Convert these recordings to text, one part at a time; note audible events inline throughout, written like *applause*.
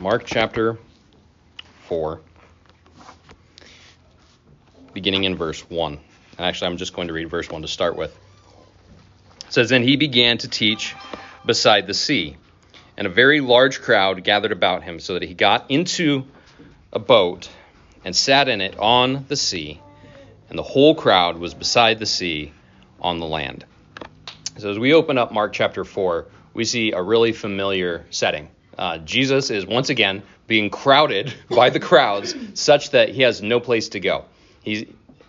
Mark chapter 4, beginning in verse 1. And actually, I'm just going to read verse 1 to start with. It says, And he began to teach beside the sea, and a very large crowd gathered about him, so that he got into a boat and sat in it on the sea, and the whole crowd was beside the sea on the land. So as we open up Mark chapter 4, we see a really familiar setting. Uh, Jesus is once again being crowded *laughs* by the crowds such that he has no place to go. He's,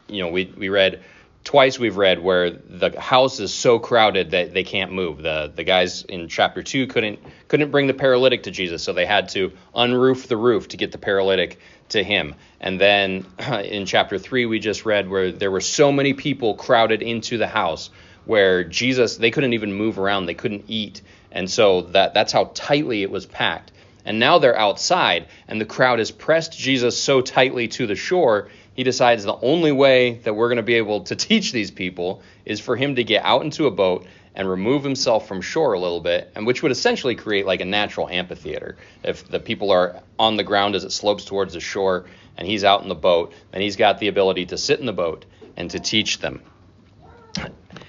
you know, we, we read twice we've read where the house is so crowded that they can't move. The the guys in chapter two couldn't couldn't bring the paralytic to Jesus, so they had to unroof the roof to get the paralytic to him. And then *clears throat* in chapter three we just read where there were so many people crowded into the house where Jesus they couldn't even move around, they couldn't eat. And so that that's how tightly it was packed. And now they're outside and the crowd has pressed Jesus so tightly to the shore, he decides the only way that we're going to be able to *laughs* teach these people is for him to get out into a boat and remove himself from shore a little bit, and which would essentially create like a natural amphitheater. If the people are on the ground as it slopes towards the shore and he's out in the boat, then he's got the ability to sit in the boat and to teach them.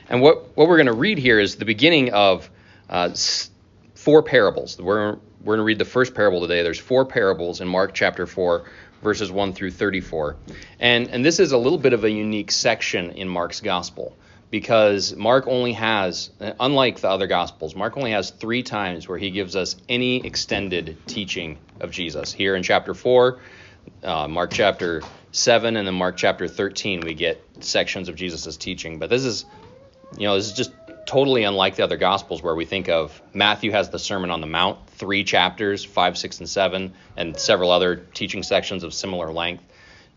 And what, what we're going to read here is the beginning of uh, four parables. We're, we're going to read the first parable today. There's four parables in Mark chapter 4, verses 1 through 34. And, and this is a little bit of a unique section in Mark's gospel because Mark only has, unlike the other gospels, Mark only has three times where he gives us any extended teaching of Jesus. Here in chapter 4, uh, Mark chapter 7, and then Mark chapter 13, we get sections of Jesus' teaching. But this is, you know, this is just totally unlike the other gospels where we think of Matthew has the Sermon on the Mount, three chapters, five, six, and seven, and several other teaching sections of similar length.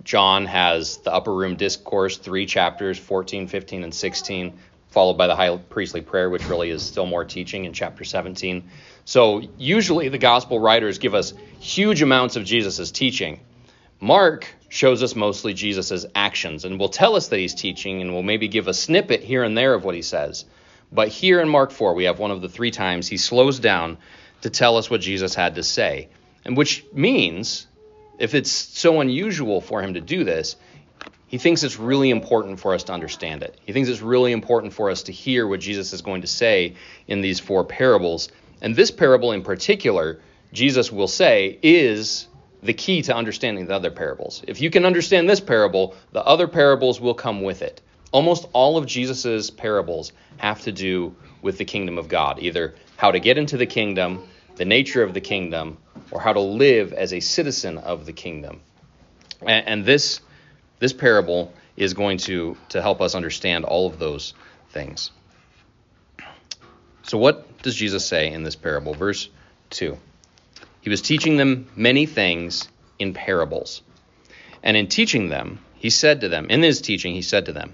John has the upper room discourse, three chapters, 14, 15, and 16, followed by the high priestly prayer, which really is still more teaching in chapter 17. So usually the gospel writers give us huge amounts of Jesus' teaching. Mark shows us mostly Jesus' actions and will tell us that he's teaching and will maybe give a snippet here and there of what he says. But here in Mark 4, we have one of the three times he slows down to tell us what Jesus had to say. And which means, if it's so unusual for him to do this, he thinks it's really important for us to understand it. He thinks it's really important for us to hear what Jesus is going to say in these four parables. And this parable in particular, Jesus will say, is the key to understanding the other parables. If you can understand this parable, the other parables will come with it. Almost all of Jesus' parables have to do with the kingdom of God, either how to get into the kingdom, the nature of the kingdom, or how to live as a citizen of the kingdom. And, and this, this parable is going to, to help us understand all of those things. So, what does Jesus say in this parable? Verse 2. He was teaching them many things in parables. And in teaching them, he said to them, in his teaching, he said to them,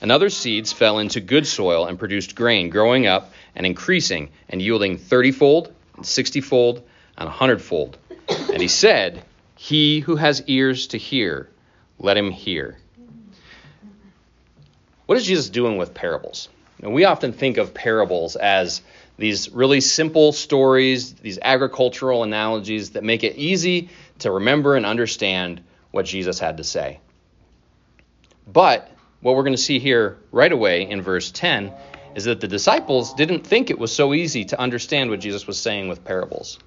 And other seeds fell into good soil and produced grain, growing up and increasing, and yielding thirtyfold, and sixtyfold, and a hundredfold. And he said, He who has ears to hear, let him hear. What is Jesus doing with parables? And we often think of parables as these really simple stories, these agricultural analogies that make it easy to remember and understand what Jesus had to say. But what we're going to see here right away in verse 10 is that the disciples didn't think it was so easy to understand what Jesus was saying with parables.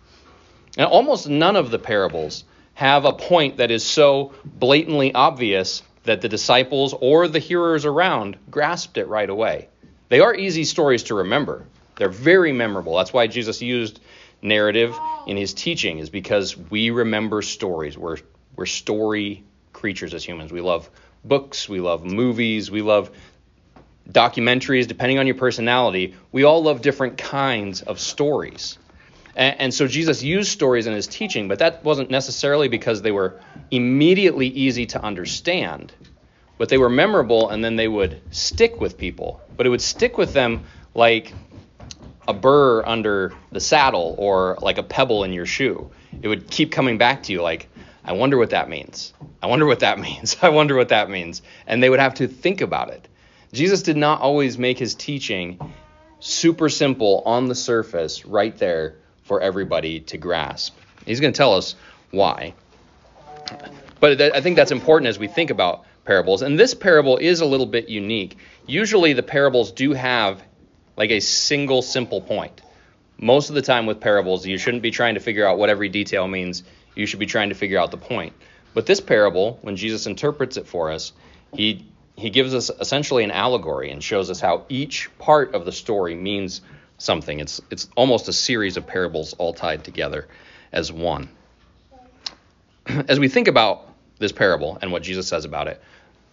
And almost none of the parables have a point that is so blatantly obvious that the disciples or the hearers around grasped it right away. They are easy stories to remember. They're very memorable. That's why Jesus used narrative in his teaching is because we remember stories. We're we're story creatures as humans. We love books, we love movies, we love documentaries, depending on your personality. We all love different kinds of stories. And, and so Jesus used stories in his teaching, but that wasn't necessarily because they were immediately easy to understand, but they were memorable and then they would stick with people. But it would stick with them like a burr under the saddle or like a pebble in your shoe. It would keep coming back to you like, I wonder what that means. I wonder what that *laughs* means. I wonder what that means. And they would have to think about it. Jesus did not always make his teaching super simple on the surface right there for everybody to grasp. He's going to tell us why. But I think that's important as we think about parables. And this parable is a little bit unique. Usually the parables do have like a single simple point. Most of the time with parables, you shouldn't be trying to figure out what every detail means. You should be trying to figure out the point. But this parable, when Jesus interprets it for us, he he gives us essentially an allegory and shows us how each part of the story means something. It's it's almost a series of parables all tied together as one. As we think about this parable and what Jesus says about it,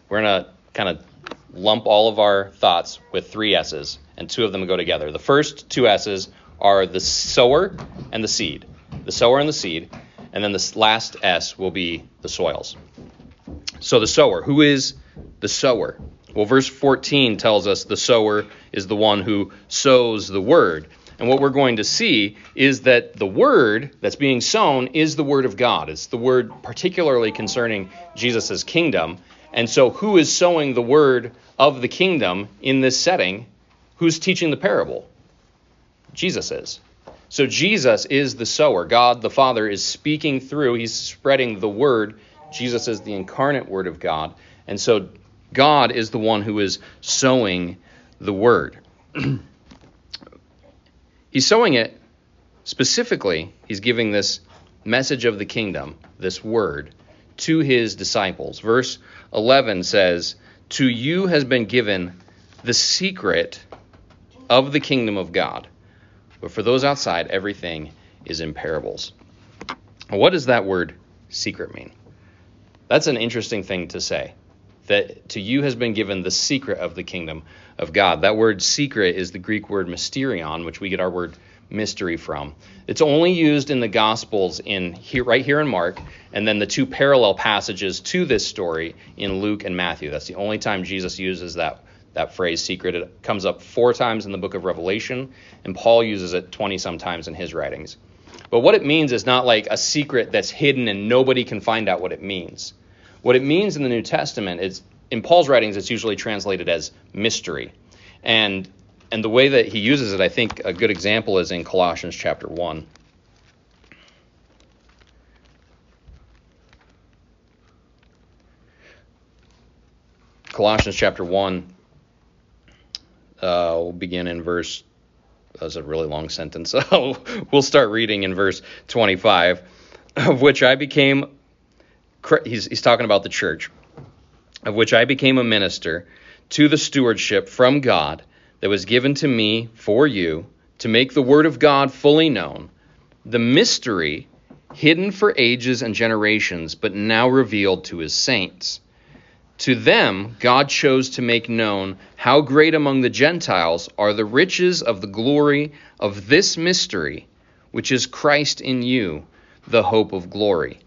we're going to kind of lump all of our thoughts with three S's, and two of them go together. The first two S's are the sower and the seed. The sower and the seed, and then the last S will be the soils. So the sower, who is the sower? Well, verse 14 tells us the sower is the one who sows the word. And what we're going to see is that the word that's being sown is the word of God. It's the word particularly concerning Jesus' kingdom. And so, who is sowing the word of the kingdom in this setting? Who's teaching the parable? Jesus is. So, Jesus is the sower. God the Father is speaking through, He's spreading the word. Jesus is the incarnate word of God. And so, God is the one who is sowing the word. *clears throat* he's sowing it specifically, he's giving this message of the kingdom, this word, to his disciples. Verse 11 says, To you has been given the secret of the kingdom of God. But for those outside, everything is in parables. What does that word secret mean? That's an interesting thing to say that to you has been given the secret of the kingdom of God. That word secret is the Greek word mysterion, which we get our word mystery from. It's only used in the Gospels in here, right here in Mark, and then the two parallel passages to this story in Luke and Matthew. That's the only time Jesus uses that that phrase secret. It comes up four times in the book of Revelation, and Paul uses it 20 sometimes in his writings. But what it means is not like a secret that's hidden and nobody can find out what it means. What it means in the New Testament is in Paul's writings, it's usually translated as mystery. And and the way that he uses it, I think a good example is in Colossians chapter 1. Colossians chapter 1, uh, we'll begin in verse, that's a really long sentence. *laughs* So we'll start reading in verse 25, of which I became he's, he's talking about the church, of which I became a minister to the stewardship from God that was given to me for you to make the word of God fully known, the mystery hidden for ages and generations, but now revealed to his saints. To them, God chose to make known how great among the Gentiles are the riches of the glory of this mystery, which is Christ in you, the hope of glory.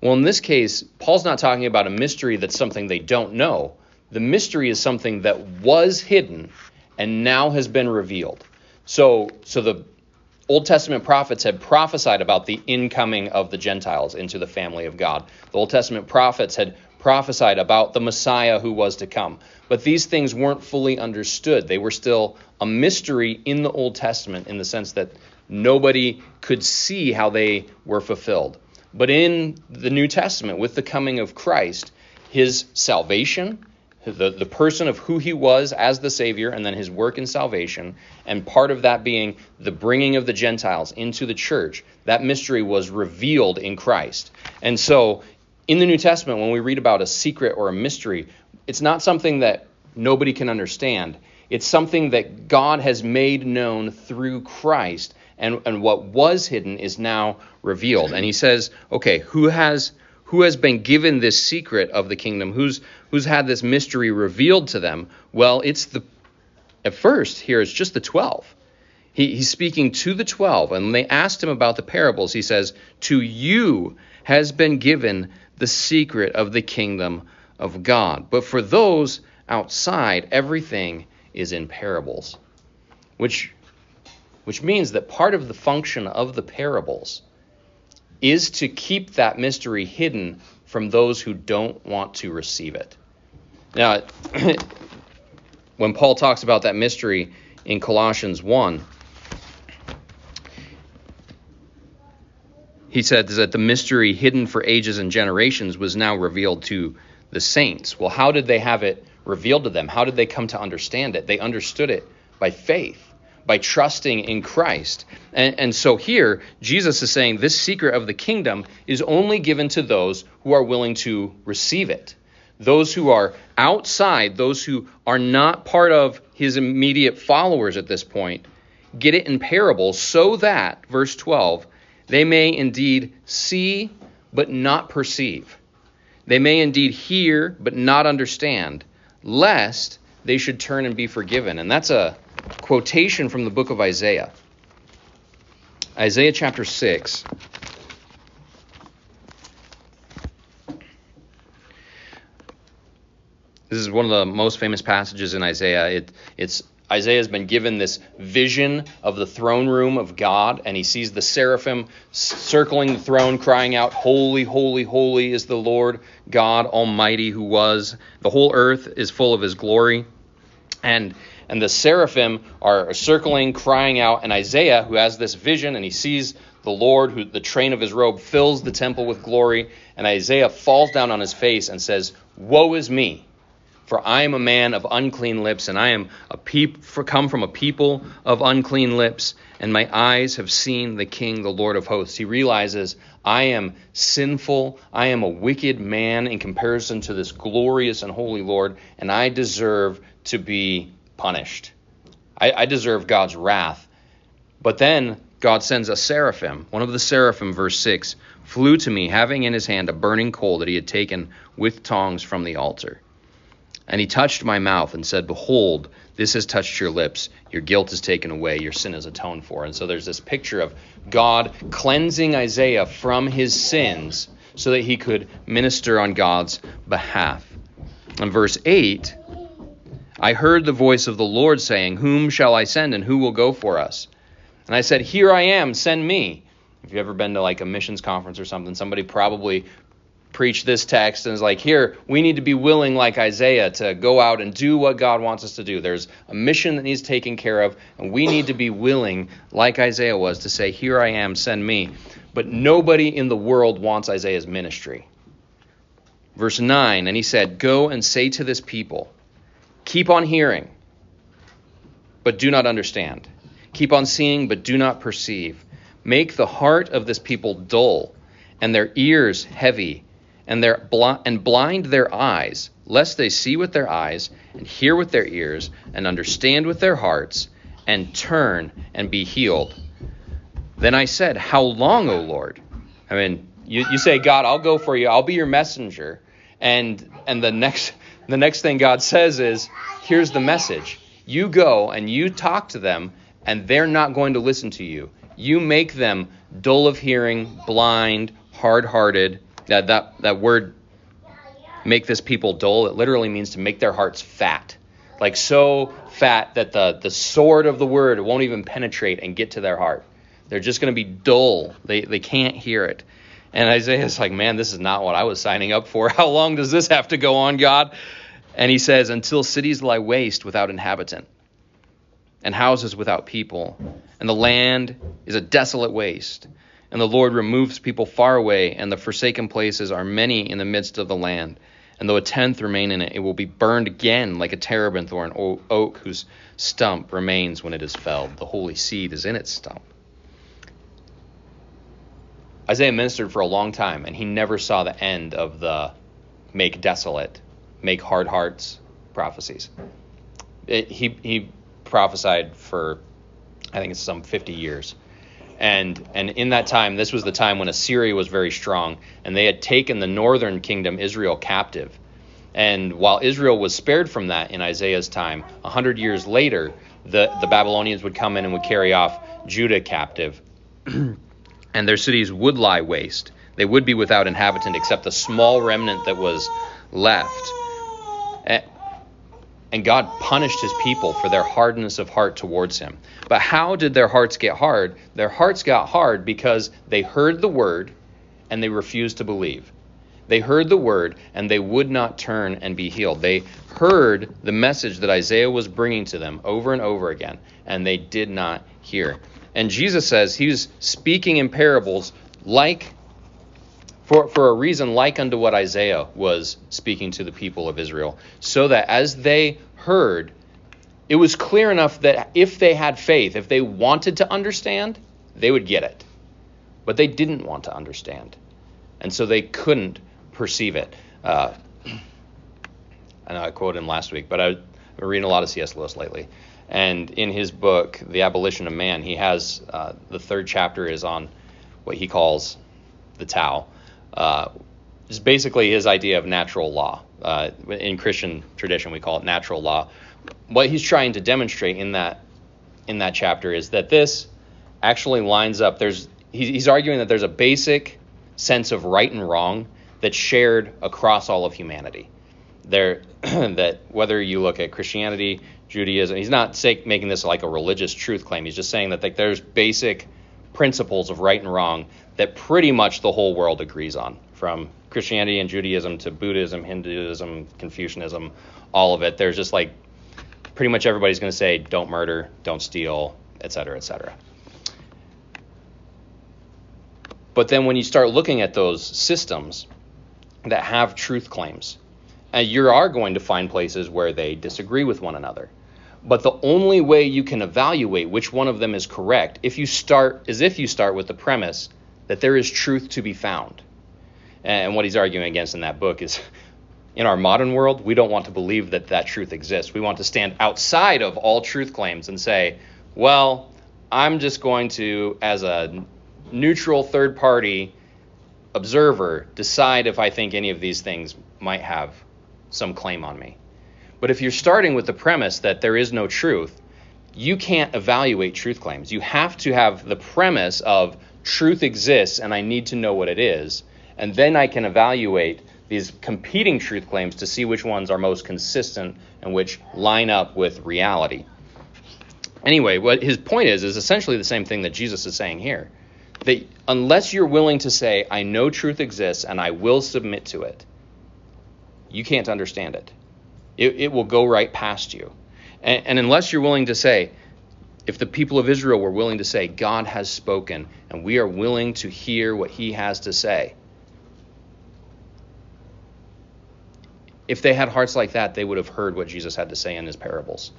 Well, in this case, Paul's not talking about a mystery that's something they don't know. The mystery is something that was hidden and now has been revealed. So, so the Old Testament prophets had prophesied about the incoming of the Gentiles into the family of God. The Old Testament prophets had prophesied about the Messiah who was to come. But these things weren't fully understood. They were still a mystery in the Old Testament in the sense that nobody could see how they were fulfilled. But in the New Testament, with the coming of Christ, his salvation, the, the person of who he was as the Savior, and then his work in salvation, and part of that being the bringing of the Gentiles into the church, that mystery was revealed in Christ. And so, in the New Testament, when we read about a secret or a mystery, it's not something that nobody can understand. It's something that God has made known through Christ and, and what was hidden is now revealed. And he says, okay, who has who has been given this secret of the kingdom? Who's who's had this mystery revealed to them? Well, it's the at first here it's just the 12. He, he's speaking to the 12, and they asked him about the parables. He says, To you has been given the secret of the kingdom of God. But for those outside, everything is in parables. Which, which means that part of the function of the parables is to keep that mystery hidden from those who don't want to receive it. Now, *clears throat* when Paul talks about that mystery in Colossians 1, he said that the mystery hidden for ages and generations was now revealed to the saints. Well, how did they have it revealed to them? How did they come to understand it? They understood it by faith, by trusting in Christ. And, and so here, Jesus is saying this secret of the kingdom is only given to those who are willing to receive it. Those who are outside, those who are not part of his immediate followers at this point, get it in parables so that, verse 12, they may indeed see but not perceive. They may indeed hear but not understand, lest they should turn and be forgiven. And that's a quotation from the book of Isaiah. Isaiah chapter 6. This is one of the most famous passages in Isaiah. It, it's Isaiah has been given this vision of the throne room of God, and he sees the seraphim circling the throne, crying out, Holy, holy, holy is the Lord God Almighty who was. The whole earth is full of his glory. And and the seraphim are circling, crying out, and Isaiah, who has this vision, and he sees the Lord, who the train of his robe fills the temple with glory, and Isaiah falls down on his face and says, Woe is me! For I am a man of unclean lips, and I am a peop- for come from a people of unclean lips, and my eyes have seen the King, the Lord of hosts. He realizes I am sinful, I am a wicked man in comparison to this glorious and holy Lord, and I deserve to be punished. I, I deserve God's wrath. But then God sends a seraphim. One of the seraphim, verse 6, flew to me, having in his hand a burning coal that he had taken with tongs from the altar. And he touched my mouth and said, Behold, this has touched your lips. Your guilt is taken away. Your sin is atoned for. And so there's this picture of God cleansing Isaiah from his sins so that he could minister on God's behalf. In verse 8, I heard the voice of the Lord saying, Whom shall I send and who will go for us? And I said, Here I am, send me. If you've ever been to like a missions conference or something, somebody probably preach this text and is like, here, we need to be willing, like Isaiah, to go out and do what God wants us to do. There's a mission that needs taken care of, and we need to be willing, like Isaiah was, to say, Here I am, send me. But nobody in the world wants Isaiah's ministry. Verse 9, and he said, Go and say to this people, Keep on hearing, but do not understand. Keep on seeing, but do not perceive. Make the heart of this people dull, and their ears heavy and, their bl- and blind their eyes, lest they see with their eyes, and hear with their ears, and understand with their hearts, and turn and be healed. Then I said, How long, O Lord? I mean, you, you say, God, I'll go for you, I'll be your messenger. And and the next the next thing God says is, here's the message. You go and you talk to them, and they're not going to listen to you. You make them dull of hearing, blind, hard hearted, that that that word make this people dull it literally means to make their hearts fat. Like so fat that the the sword of the word won't even penetrate and get to their heart. They're just going to be dull. They they can't hear it. And isaiah's like man this is not what i was signing up for. *laughs* How long does this have to go on god? And he says until cities lie waste without inhabitant and houses without people and the land is a desolate waste and the Lord removes people far away, and the forsaken places are many in the midst of the land. And though a tenth remain in it, it will be burned again like a terebinth or an oak whose stump remains when it is felled. The holy seed is in its stump. Isaiah ministered for a long time, and he never saw the end of the make desolate, make hard hearts prophecies. It, he, he prophesied for, I think it's some 50 years and and in that time this was the time when Assyria was very strong and they had taken the northern kingdom Israel captive and while Israel was spared from that in Isaiah's time 100 years later the, the Babylonians would come in and would carry off Judah captive, *clears throat* and their cities would lie waste. They would be without inhabitant except the small remnant that was left. And God punished his people for their hardness of heart towards him. But how did their hearts get hard? Their hearts got hard because they heard the word and they refused to believe. They heard the word and they would not turn and be healed. They heard the message that Isaiah was bringing to them over and over again, and they did not hear. And Jesus says he was speaking in parables like for, for a reason like unto what Isaiah was speaking to the people of Israel, so that as they heard, it was clear enough that if they had faith, if they wanted to understand, they would get it. But they didn't want to understand. And so they couldn't perceive it. Uh, I know I quoted him last week, but I've been reading a lot of C.S. Lewis lately. And in his book, The Abolition of Man, he has uh, the third chapter is on what he calls the Tao uh, is basically his idea of natural law. Uh, in Christian tradition, we call it natural law. What he's trying to demonstrate in that in that chapter is that this actually lines up. There's he's arguing that there's a basic sense of right and wrong that's shared across all of humanity. There, *clears throat* that whether you look at Christianity, Judaism, he's not say, making this like a religious truth claim. He's just saying that like, there's basic principles of right and wrong that pretty much the whole world agrees on, from Christianity and Judaism to Buddhism, Hinduism, Confucianism, all of it. There's just like pretty much everybody's going to say don't murder, don't steal, et cetera, et cetera. But then when you start looking at those systems that have truth claims, and you are going to find places where they disagree with one another. But the only way you can evaluate which one of them is correct if you start is if you start with the premise that there is truth to be found. And what he's arguing against in that book is in our modern world, we don't want to believe that that truth exists. We want to stand outside of all truth claims and say, well, I'm just going to, as a neutral third party observer, decide if I think any of these things might have some claim on me. But if you're starting with the premise that there is no truth, you can't evaluate truth claims. You have to have the premise of truth exists and I need to know what it is. And then I can evaluate these competing truth claims to see which ones are most consistent and which line up with reality. Anyway, what his point is is essentially the same thing that Jesus is saying here. That unless you're willing to say, I know truth exists and I will submit to it, you can't understand it. It, it will go right past you. And, and unless you're willing to say, if the people of Israel were willing to say, God has spoken, and we are willing to hear what he has to say, if they had hearts like that, they would have heard what Jesus had to say in his parables.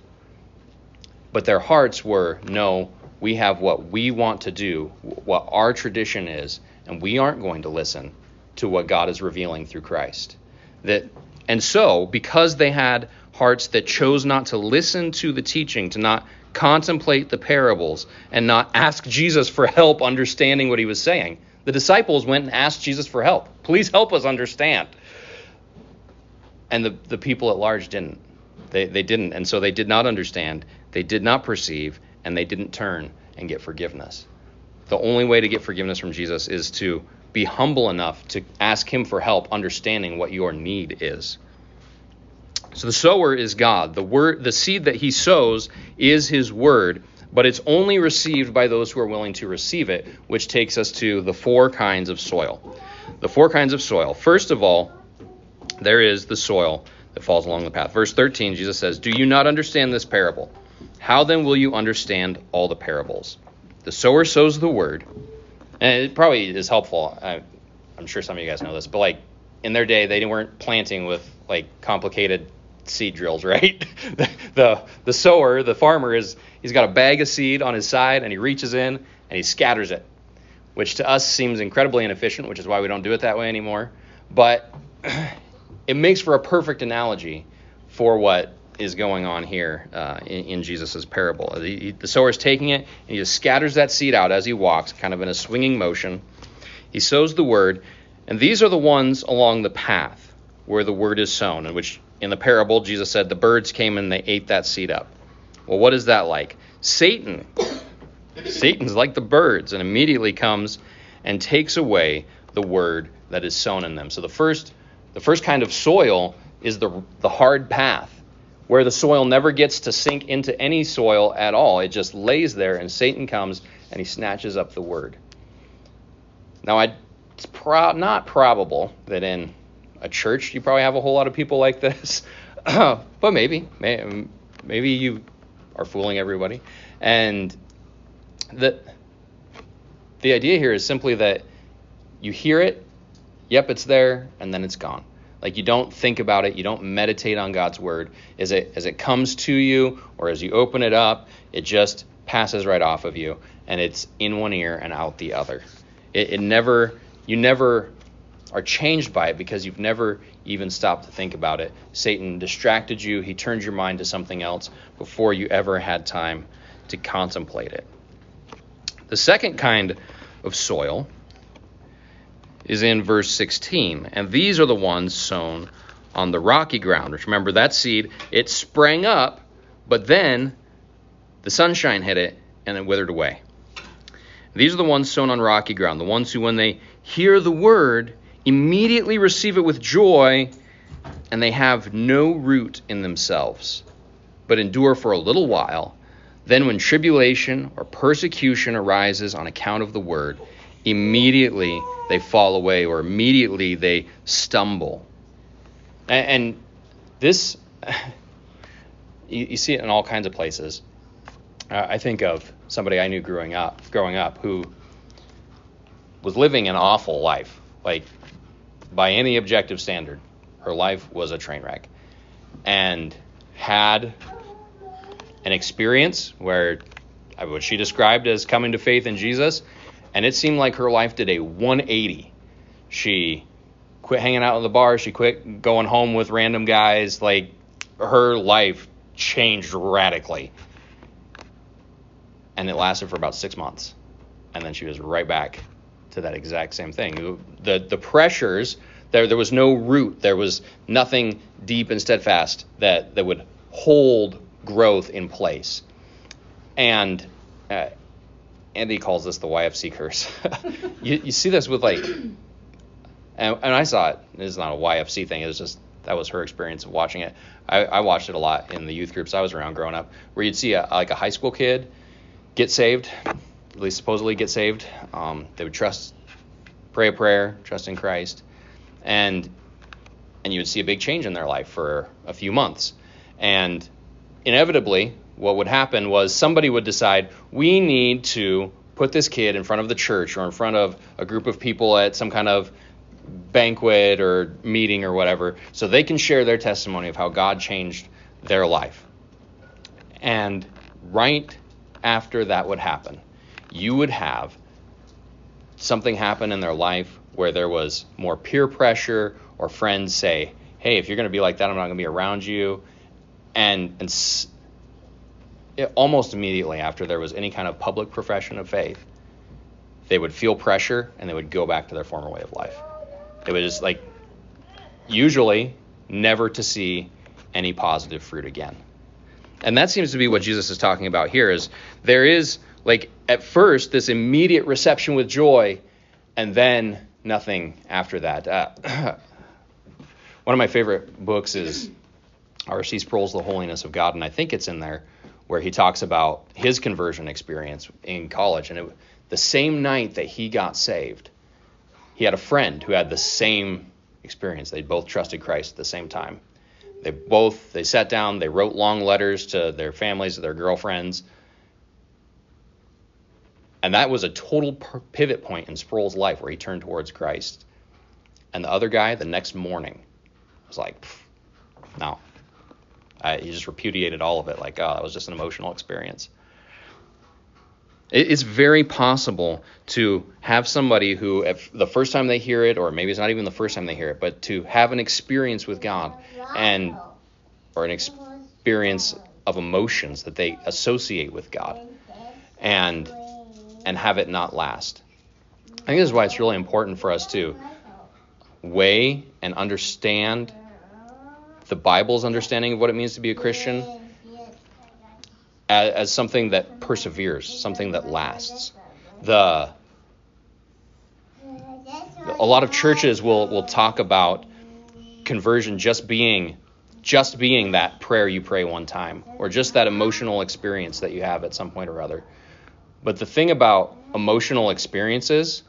But their hearts were, no, we have what we want to do, what our tradition is, and we aren't going to listen to what God is revealing through Christ. That and so, because they had hearts that chose not to listen to the teaching, to not contemplate the parables, and not ask Jesus for help understanding what he was saying. The disciples went and asked Jesus for help. Please help us understand. And the, the people at large didn't. They, they didn't. And so they did not understand, they did not perceive, and they didn't turn and get forgiveness. The only way to get forgiveness from Jesus is to be humble enough to ask Him for help understanding what your need is. So the sower is God. The word the seed that he sows is his word, but it's only received by those who are willing to receive it, which takes us to the four kinds of soil. The four kinds of soil. First of all, there is the soil that falls along the path. Verse 13, Jesus says, Do you not understand this parable? How then will you understand all the parables? The sower sows the word. And it probably is helpful. I, I'm sure some of you guys know this, but like in their day, they weren't planting with like complicated seed drills, *laughs* right? the, the sower, the farmer is he's got a bag of seed on his side and he reaches in and he scatters it, which to us seems incredibly inefficient, which is why we don't do it that way anymore. But *clears throat* it makes for a perfect analogy for what is going on here uh, in, in Jesus' parable. The, the sower is taking it and he just scatters that seed out as he walks, kind of in a swinging motion. He sows the word, and these are the ones along the path where the word is sown, in which in the parable, Jesus said the birds came and they ate that seed up. Well, what is that like? Satan. Satan's like the birds and immediately comes and takes away the word that is sown in them. So the first the first kind of soil is the the hard path where the soil never gets to sink into any soil at all. It just lays there and Satan comes and he snatches up the word. Now I it's pro- not probable that in a church you probably have a whole lot of people like this. *clears throat* but maybe maybe you are fooling everybody. And the the idea here is simply that you hear it, yep, it's there, and then it's gone. Like you don't think about it, you don't meditate on God's word. As it as it comes to you or as you open it up, it just passes right off of you and it's in one ear and out the other. It, it never you never are changed by it because you've never even stopped to think about it. Satan distracted you, he turned your mind to something else before you ever had time to contemplate it. The second kind of soil is in verse 16, and these are the ones sown on the rocky ground. Which remember that seed, it sprang up, but then the sunshine hit it and it withered away. These are the ones sown on rocky ground, the ones who, when they hear the word, immediately receive it with joy, and they have no root in themselves, but endure for a little while. Then, when tribulation or persecution arises on account of the word, immediately they fall away or immediately they stumble. And, this, *laughs* you, you, see it in all kinds of places. Uh, I think of somebody I knew growing up, growing up, who was living an awful life, like by any objective standard. Her life was a train wreck, and had an experience where what she described as coming to faith in Jesus, and it seemed like her life did a 180. She quit hanging out in the bar, she quit going home with random guys, like her life changed radically. And it lasted for about 6 months. And then she was right back to that exact same thing. The the pressures there there was no root, there was nothing deep and steadfast that that would hold growth in place. And uh, Andy calls this the YFC curse. *laughs* you, you see this with like, and, and I saw it. It's not a YFC thing. It was just that was her experience of watching it. I, I watched it a lot in the youth groups I was around growing up, where you'd see a, like a high school kid get saved, at least supposedly get saved. Um, they would trust, pray a prayer, trust in Christ, and and you would see a big change in their life for a few months. And inevitably, what would happen was somebody would decide we need to put this kid in front of the church or in front of a group of people at some kind of banquet or meeting or whatever so they can share their testimony of how God changed their life. And right after that would happen, you would have something happen in their life where there was more peer pressure or friends say, hey, if you're going to be like that, I'm not going to be around you and and it, almost immediately after there was any kind of public profession of faith, they would feel pressure and they would go back to their former way of life. It was like usually never to see any positive fruit again. And that seems to be what Jesus is talking about here is there is like at first this immediate reception with joy and then nothing after that. Uh, *clears throat* one of my favorite books is R.C. Sproul's The Holiness of God, and I think it's in there where he talks about his conversion experience in college. And it, the same night that he got saved, he had a friend who had the same experience. They both trusted Christ at the same time. They both they sat down, they wrote long letters to their families, their girlfriends. And that was a total pivot point in Sproul's life where he turned towards Christ. And the other guy, the next morning, was like, no, I, he just repudiated all of it, like, oh, that was just an emotional experience. It, it's very possible to have somebody who, if the first time they hear it, or maybe it's not even the first time they hear it, but to have an experience with God and or an experience of emotions that they associate with God and and have it not last. I think this is why it's really important for us to weigh and understand the Bible's understanding of what it means to be a Christian as, as something that perseveres, something that lasts. The a lot of churches will will talk about conversion just being just being that prayer you pray one time or just that emotional experience that you have at some point or other. But the thing about emotional experiences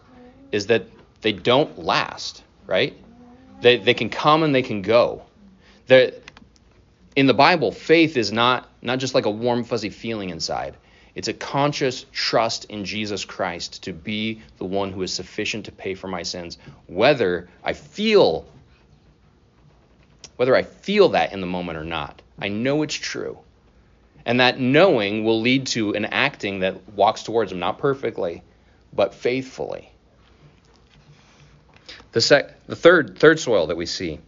is that they don't last, right? They, they can come and they can go. They're, in the Bible, faith is not, not just like a warm, fuzzy feeling inside. It's a conscious trust in Jesus Christ to be the one who is sufficient to pay for my sins, whether I feel whether I feel that in the moment or not. I know it's true. And that knowing will lead to an acting that walks towards him, not perfectly, but faithfully. The, sec- the third, third soil that we see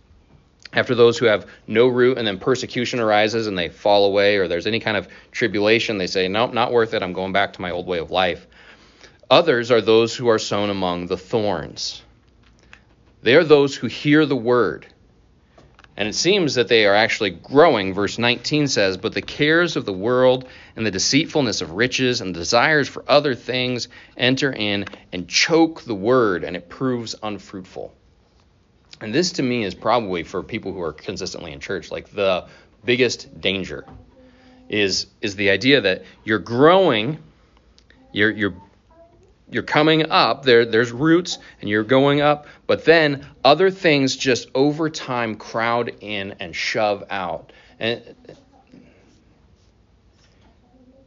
after those who have no root and then persecution arises and they fall away or there's any kind of tribulation, they say, Nope, not worth it. I'm going back to my old way of life. Others are those who are sown among the thorns. They are those who hear the word. And it seems that they are actually growing. Verse 19 says, But the cares of the world and the deceitfulness of riches and desires for other things enter in and choke the word, and it proves unfruitful. And this to me is probably for people who are consistently in church, like the biggest danger is is the idea that you're growing, you're you're you're coming up there there's roots and you're going up but then other things just over time crowd in and shove out and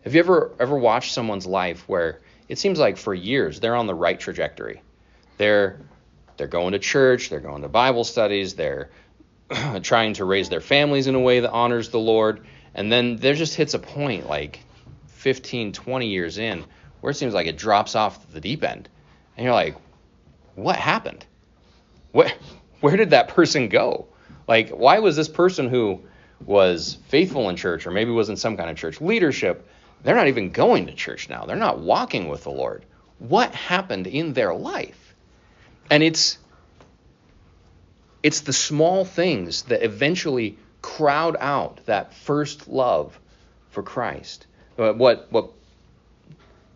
have you ever ever watched someone's life where it seems like for years they're on the right trajectory they're they're going to church, they're going to Bible studies, they're *clears throat* trying to raise their families in a way that honors the Lord. And then there just hits a point like 15, 20 years in where it seems like it drops off the deep end. And you're like, what happened? Where, *laughs* where did that person go? Like, why was this person who was faithful in church or maybe was in some kind of church leadership, they're not even going to church now. They're not walking with the Lord. What happened in their life? And it's it's the small things that eventually crowd out that first love for Christ. What what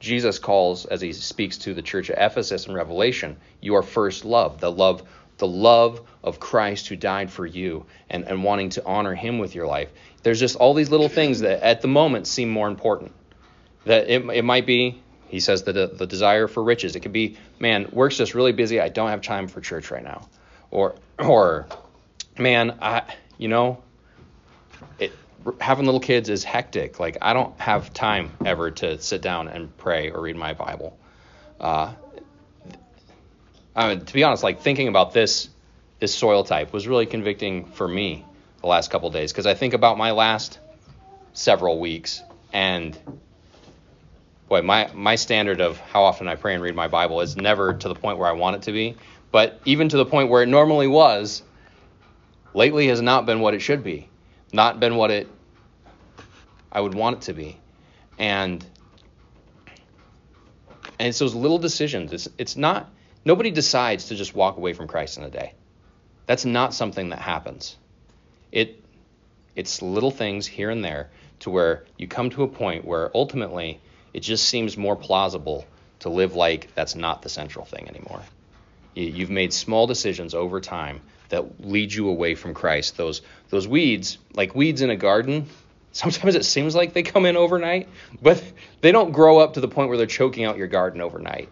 Jesus calls as he speaks to the church of Ephesus in Revelation, your first love, the love the love of Christ who died for you and, and wanting to honor him with your life. There's just all these little things that at the moment seem more important. That it, it might be he says that the desire for riches. It could be, man, work's just really busy. I don't have time for church right now. Or, or, man, I, you know, it, having little kids is hectic. Like I don't have time ever to sit down and pray or read my Bible. Uh, I mean, to be honest, like thinking about this this soil type was really convicting for me the last couple days because I think about my last several weeks and boy, my, my standard of how often I pray and read my Bible is never to the point where I want it to be. But even to the point where it normally was, lately has not been what it should be, not been what it I would want it to be. And and it's those little decisions. It's it's not nobody decides to just walk away from Christ in a day. That's not something that happens. It it's little things here and there to where you come to a point where ultimately it just seems more plausible to live like that's not the central thing anymore. You've made small decisions over time that lead you away from Christ. Those those weeds, like weeds in a garden, sometimes it seems like they come in overnight, but they don't grow up to the point where they're choking out your garden overnight.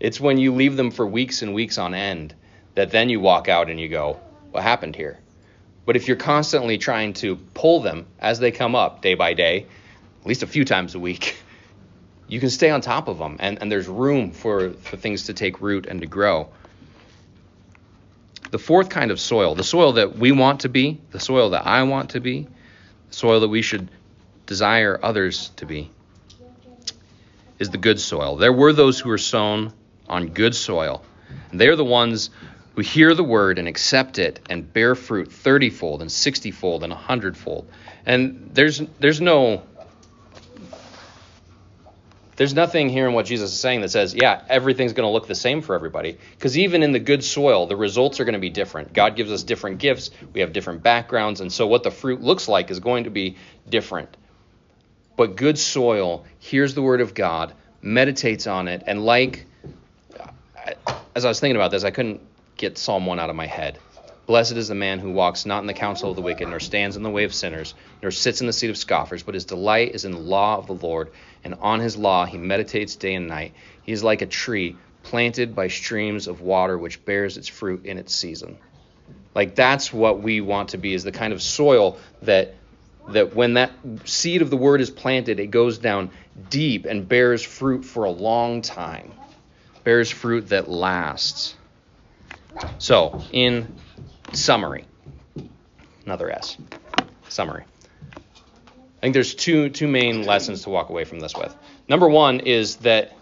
It's when you leave them for weeks and weeks on end that then you walk out and you go, what happened here? But if you're constantly trying to pull them as they come up day by day, at least a few times a week, *laughs* you can stay on top of them and, and there's room for, for things to take root and to grow. The fourth kind of soil, the soil that we want to be, the soil that I want to be, the soil that we should desire others to be, is the good soil. There were those who were sown on good soil. And they are the ones who hear the word and accept it and bear fruit thirtyfold and sixtyfold and a hundredfold. And there's, there's no there's nothing here in what Jesus is saying that says, yeah, everything's going to look the same for everybody. Because even in the good soil, the results are going to be different. God gives us different gifts, we have different backgrounds, and so what the fruit looks like is going to be different. but good soil hears the word of God, meditates on it, and like, as I was thinking about this, I couldn't get Psalm 1 out of my head. Blessed is the man who walks not in the counsel of the wicked, nor stands in the way of sinners, nor sits in the seat of scoffers, but his delight is in the law of the Lord, and on his law he meditates day and night. He is like a tree planted by streams of water, which bears its fruit in its season. Like that's what we want to be, is the kind of soil that that when that seed of the word is planted, it goes down deep and bears fruit for a long time. Bears fruit that lasts. So, in summary, another S. Summary. I think there's two two main lessons to walk away from this with. Number one is that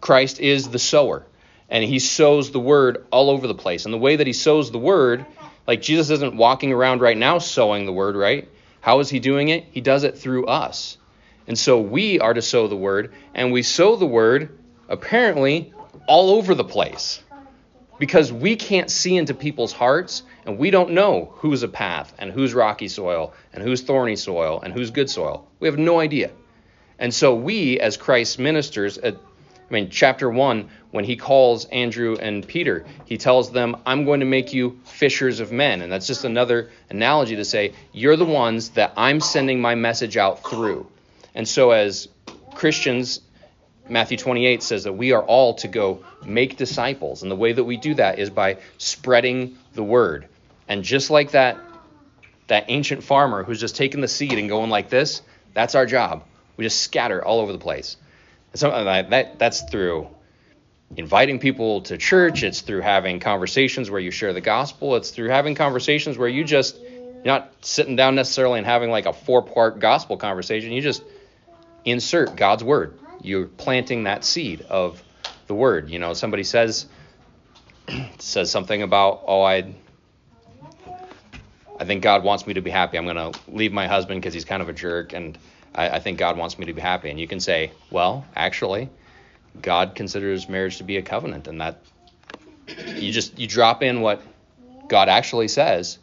Christ is the sower, and he sows the word all over the place. And the way that he sows the word, like Jesus isn't walking around right now sowing the word, right? How is he doing it? He does it through us. And so we are to sow the word, and we sow the word apparently all over the place because we can't see into people's hearts and we don't know who's a path and who's rocky soil and who's thorny soil and who's good soil. We have no idea. And so we, as Christ's ministers, uh, I mean, chapter 1, when he calls Andrew and Peter, he tells them, I'm going to make you fishers of men. And that's just another analogy to say, you're the ones that I'm sending my message out through. And so, as Christians, Matthew 28 says that we are all to go make disciples. And the way that we do that is by spreading the word. And just like that, that ancient farmer who's just taking the seed and going like this, that's our job. We just scatter all over the place. So that, that's through inviting people to church. It's through having conversations where you share the gospel. It's through having conversations where you just you're not sitting down necessarily and having like a four part gospel conversation. You just insert God's word. You're planting that seed of the word. You know, somebody says *clears throat* says something about, oh, I I think God wants me to be happy. I'm going to leave my husband because he's kind of a jerk, and I, I think God wants me to be happy. And you can say, well, actually, God considers marriage to be a covenant, and that you just you drop in what God actually says,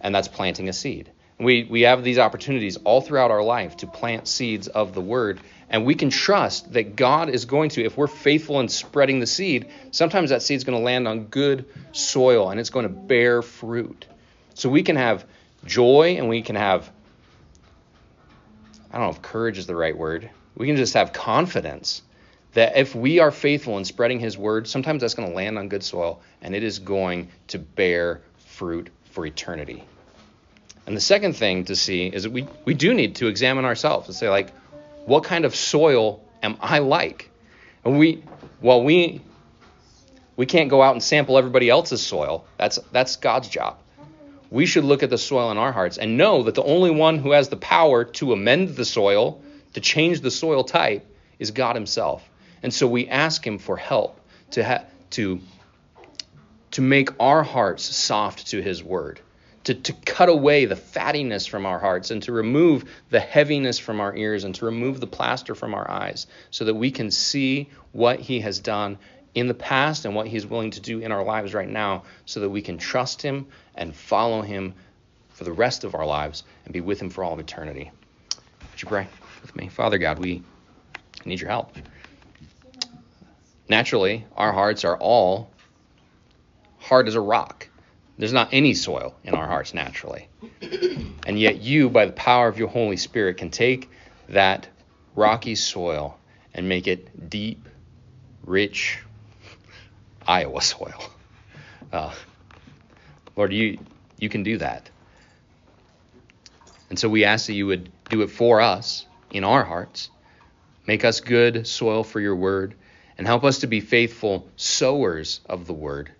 and that's planting a seed. We we have these opportunities all throughout our life to plant seeds of the word, and we can trust that God is going to, if we're faithful in spreading the seed, sometimes that seed's going to land on good soil and it's going to bear fruit. So we can have joy and we can have I don't know if courage is the right word. We can just have confidence that if we are faithful in spreading his word, sometimes that's going to land on good soil and it is going to bear fruit for eternity. And the second thing to see is that we, we do need to examine ourselves and say, like, what kind of soil am I like? And we, well, we, we can't go out and sample everybody else's soil. That's, that's God's job we should look at the soil in our hearts and know that the only one who has the power to amend the soil, to change the soil type, is God Himself. And so we ask Him for help to ha- to to make our hearts soft to His Word, to to cut away the fattiness from our hearts, and to remove the heaviness from our ears, and to remove the plaster from our eyes, so that we can see what He has done in the past and what He's willing to do in our lives right now, so that we can trust Him and follow him for the rest of our lives and be with him for all of eternity. Would you pray with me? Father God, we need your help. Naturally, our hearts are all hard as a rock. There's not any soil in our hearts naturally. And yet, you, by the power of your Holy Spirit, can take that rocky soil and make it deep, rich Iowa soil. Uh, Lord, you you can do that. And so we ask that you would do it for us in our hearts. Make us good soil for your word and help us to be faithful sowers of the word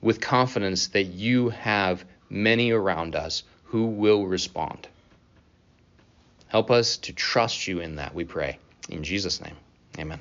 with confidence that you have many around us who will respond. Help us to trust you in that, we pray. In Jesus' name, amen.